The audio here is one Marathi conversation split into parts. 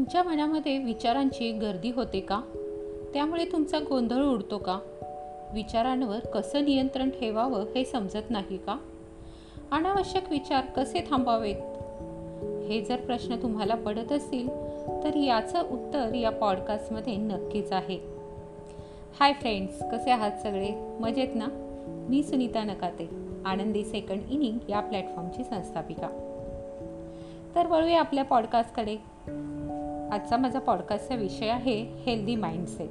तुमच्या मनामध्ये विचारांची गर्दी होते का? त्यामुळे तुमचा गोंधळ उडतो का? विचारांवर कसं नियंत्रण ठेवावं हे समजत नाही का? अनावश्यक विचार कसे थांबावेत? हे जर प्रश्न तुम्हाला पडत असतील तर याचं उत्तर या पॉडकास्टमध्ये नक्कीच आहे. हाय फ्रेंड्स कसे आहात सगळे? मजेत ना? मी सुनीता नकाते आनंदी सेकंड इनिंग या प्लॅटफॉर्मची संस्थापिका. तर वळूया आपल्या पॉडकास्टकडे. आजचा माझा पॉडकास्टचा विषय आहे हेल्दी माइंडसेट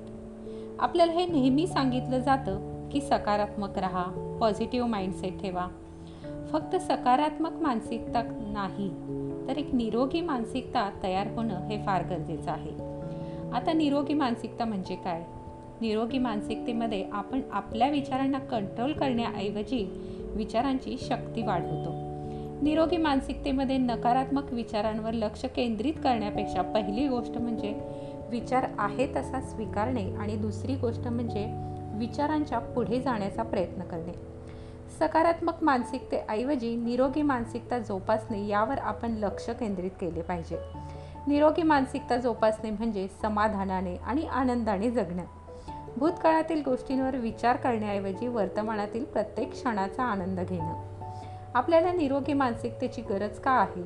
आपल्याला हे नेहमी सांगितलं जातं की सकारात्मक राहा पॉझिटिव्ह माइंडसेट ठेवा. फक्त सकारात्मक मानसिकता नाही तर एक निरोगी मानसिकता तयार होणं हे फार गरजेचं आहे. आता निरोगी मानसिकता म्हणजे काय? निरोगी मानसिकतेमध्ये आपण आपल्या विचारांना कंट्रोल करण्याऐवजी विचारांची शक्ती वाढवतो. निरोगी मानसिकतेमध्ये नकारात्मक विचारांवर लक्ष केंद्रित करण्यापेक्षा पहिली गोष्ट म्हणजे विचार आहे तसा स्वीकारणे आणि दुसरी गोष्ट म्हणजे विचारांच्या पुढे जाण्याचा प्रयत्न करणे. सकारात्मक मानसिकतेऐवजी निरोगी मानसिकता जोपासणे यावर आपण लक्ष केंद्रित केले पाहिजे. निरोगी मानसिकता जोपासणे म्हणजे समाधानाने आणि आनंदाने जगणे. भूतकाळातील गोष्टींवर विचार करण्याऐवजी वर्तमानातील प्रत्येक क्षणाचा आनंद घेणं. आपल्याला निरोगी मानसिकतेची गरज का आहे?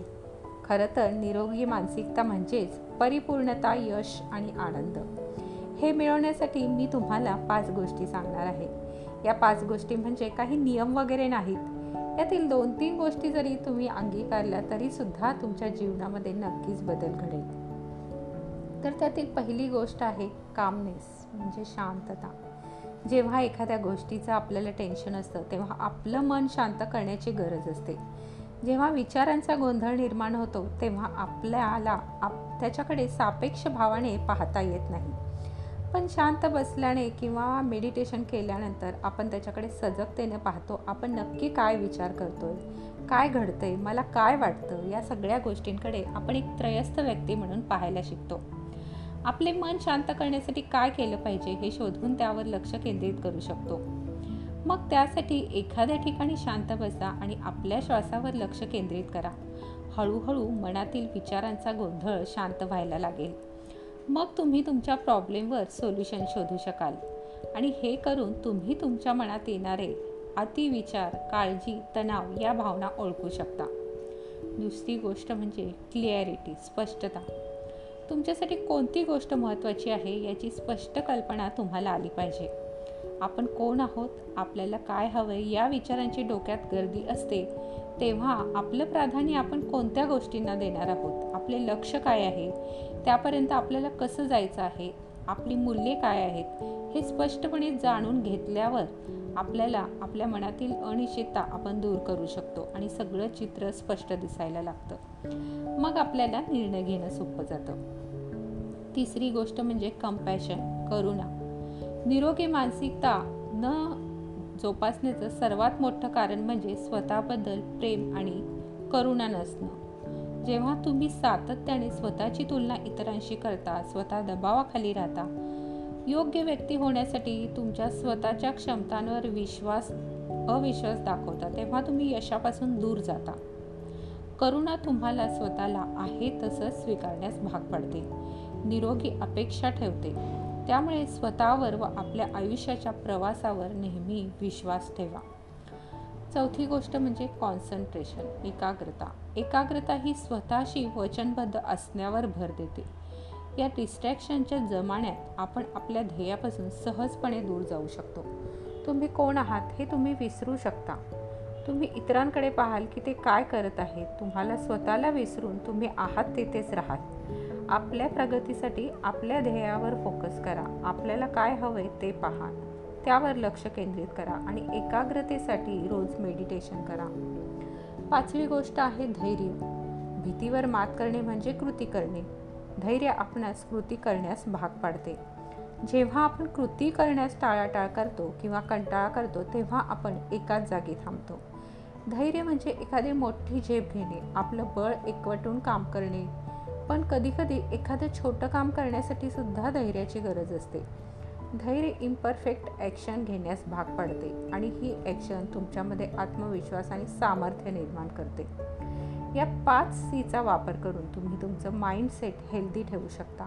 खरं तर निरोगी मानसिकता म्हणजेच परिपूर्णता यश आणि आनंद. हे मिळवण्यासाठी मी तुम्हाला पाच गोष्टी सांगणार आहे. या पाच गोष्टी म्हणजे काही नियम वगैरे नाहीत. यातील दोन तीन गोष्टी जरी तुम्ही अंगीकारल्या तरीसुद्धा तुमच्या जीवनामध्ये नक्कीच बदल घडेल. तर त्यातील पहिली गोष्ट आहे कामनेस म्हणजे शांतता. जेव्हा एखाद्या गोष्टीचं आपल्याला टेन्शन असतं तेव्हा आपलं मन शांत करण्याची गरज असते. जेव्हा विचारांचा गोंधळ निर्माण होतो तेव्हा आपल्याला आप त्याच्याकडे सापेक्ष भावाने पाहता येत नाही. पण शांत बसल्याने किंवा मेडिटेशन केल्यानंतर आपण त्याच्याकडे सजगतेने पाहतो आपण नक्की काय विचार करतोय काय घडतंय मला काय वाटतं या सगळ्या गोष्टींकडे आपण एक त्रयस्थ व्यक्ती म्हणून पाहायला शिकतो. आपले मन शांत करण्यासाठी काय केलं पाहिजे हे शोधून त्यावर लक्ष केंद्रित करू शकतो. मग त्यासाठी एखाद्या ठिकाणी शांत बसा आणि आपल्या श्वासावर लक्ष केंद्रित करा. हळूहळू मनातील विचारांचा गोंधळ शांत व्हायला लागेल. मग तुम्ही तुमच्या प्रॉब्लेमवर सोल्युशन शोधू शकाल. आणि हे करून तुम्ही तुमच्या मनात येणारे अतिविचार काळजी तणाव या भावना ओळखू शकता. दुसरी गोष्ट म्हणजे क्लिअरिटी स्पष्टता. तुमच्यासाठी कोणती गोष्ट महत्त्वाची आहे याची स्पष्ट कल्पना तुम्हाला आली पाहिजे. आपण कोण आहोत आपल्याला काय हवं या विचारांची डोक्यात गर्दी असते तेव्हा आपलं प्राधान्य आपण कोणत्या गोष्टींना देणार आहोत? आपले लक्ष काय आहे? त्यापर्यंत आपल्याला कसं जायचं आहे? आपली मूल्ये काय आहेत? हे स्पष्टपणे जाणून घेतल्यावर आपल्याला आपल्या मनातील अनिश्चितता आपण दूर करू शकतो आणि सगळं चित्र स्पष्ट दिसायला लागतं. मग आपल्याला निर्णय घेणं सोपं जातं. तिसरी गोष्ट म्हणजे कंपॅशन करुणा. निरोगी मानसिकता न जोपासण्याचं सर्वात मोठं कारण म्हणजे स्वतःबद्दल प्रेम आणि करुणा नसणं. जेव्हा तुम्ही सातत्याने स्वतःची तुलना इतरांशी करता स्वतः दबावाखाली राहता योग्य व्यक्ती होण्यासाठी तुमच्या स्वतःच्या क्षमतांवर विश्वास अविश्वास दाखवता तेव्हा तुम्ही यशापासून दूर जाता. करुणा तुम्हाला स्वतःला आहे तसं स्वीकारण्यास भाग पडते. निरोगी अपेक्षा ठेवते. त्यामुळे स्वतःवर व आपल्या आयुष्याच्या प्रवासावर नेहमी विश्वास ठेवा. चौथी गोष्ट म्हणजे कॉन्सन्ट्रेशन एकाग्रता. एकाग्रता ही स्वतःशी वचनबद्ध असण्यावर भर देते. या डिस्ट्रॅक्शनच्या जमान्यात आपण आपल्या ध्येयापासून सहजपणे दूर जाऊ शकतो. तुम्ही कोण आहात हे तुम्ही विसरू शकता. तुम्ही इतरांकडे पाहाल की ते काय करत आहेत तुम्हाला स्वतःला विसरून तुम्ही आहात तेथेच राहात आपल्या प्रगतीसाठी आपल्या ध्येयावर फोकस करा. आपल्याला काय हवंय ते पहा. त्यावर लक्ष केंद्रित करा आणि एकाग्रतेसाठी रोज मेडिटेशन करा. पाचवी गोष्ट आहे धैर्य. भीतीवर मात करणे म्हणजे कृती करणे. धैर्य आपणास कृती करण्यास भाग पाडते. जेव्हा आपण कृती करण्यास टाळाटाळ करतो किंवा कंटाळा करतो तेव्हा आपण एकाच जागी थांबतो. धैर्य म्हणजे एखादी मोठी झेप घेणे आपलं बळ एकवटून काम करणे. पण कधीकधी एखादं छोटं काम करण्यासाठी सुद्धा धैर्याची गरज असते. धैर्य इम्परफेक्ट ॲक्शन घेण्यास भाग पाडते आणि ही ॲक्शन तुमच्यामध्ये आत्मविश्वास आणि सामर्थ्य निर्माण करते. या पाच सीचा वापर करून तुम्ही तुमचं माइंडसेट हेल्दी ठेवू शकता.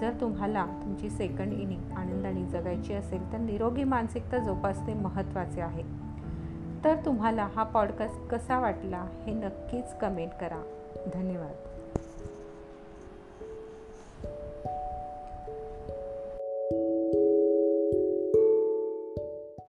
जर तुम्हाला तुमची सेकंड इनिंग आनंदाने जगायची असेल तर निरोगी मानसिकता जोपासणे महत्त्वाचे आहे. तर तुम्हाला हा पॉडकास्ट कसा वाटला हे नक्कीच कमेंट करा. धन्यवाद.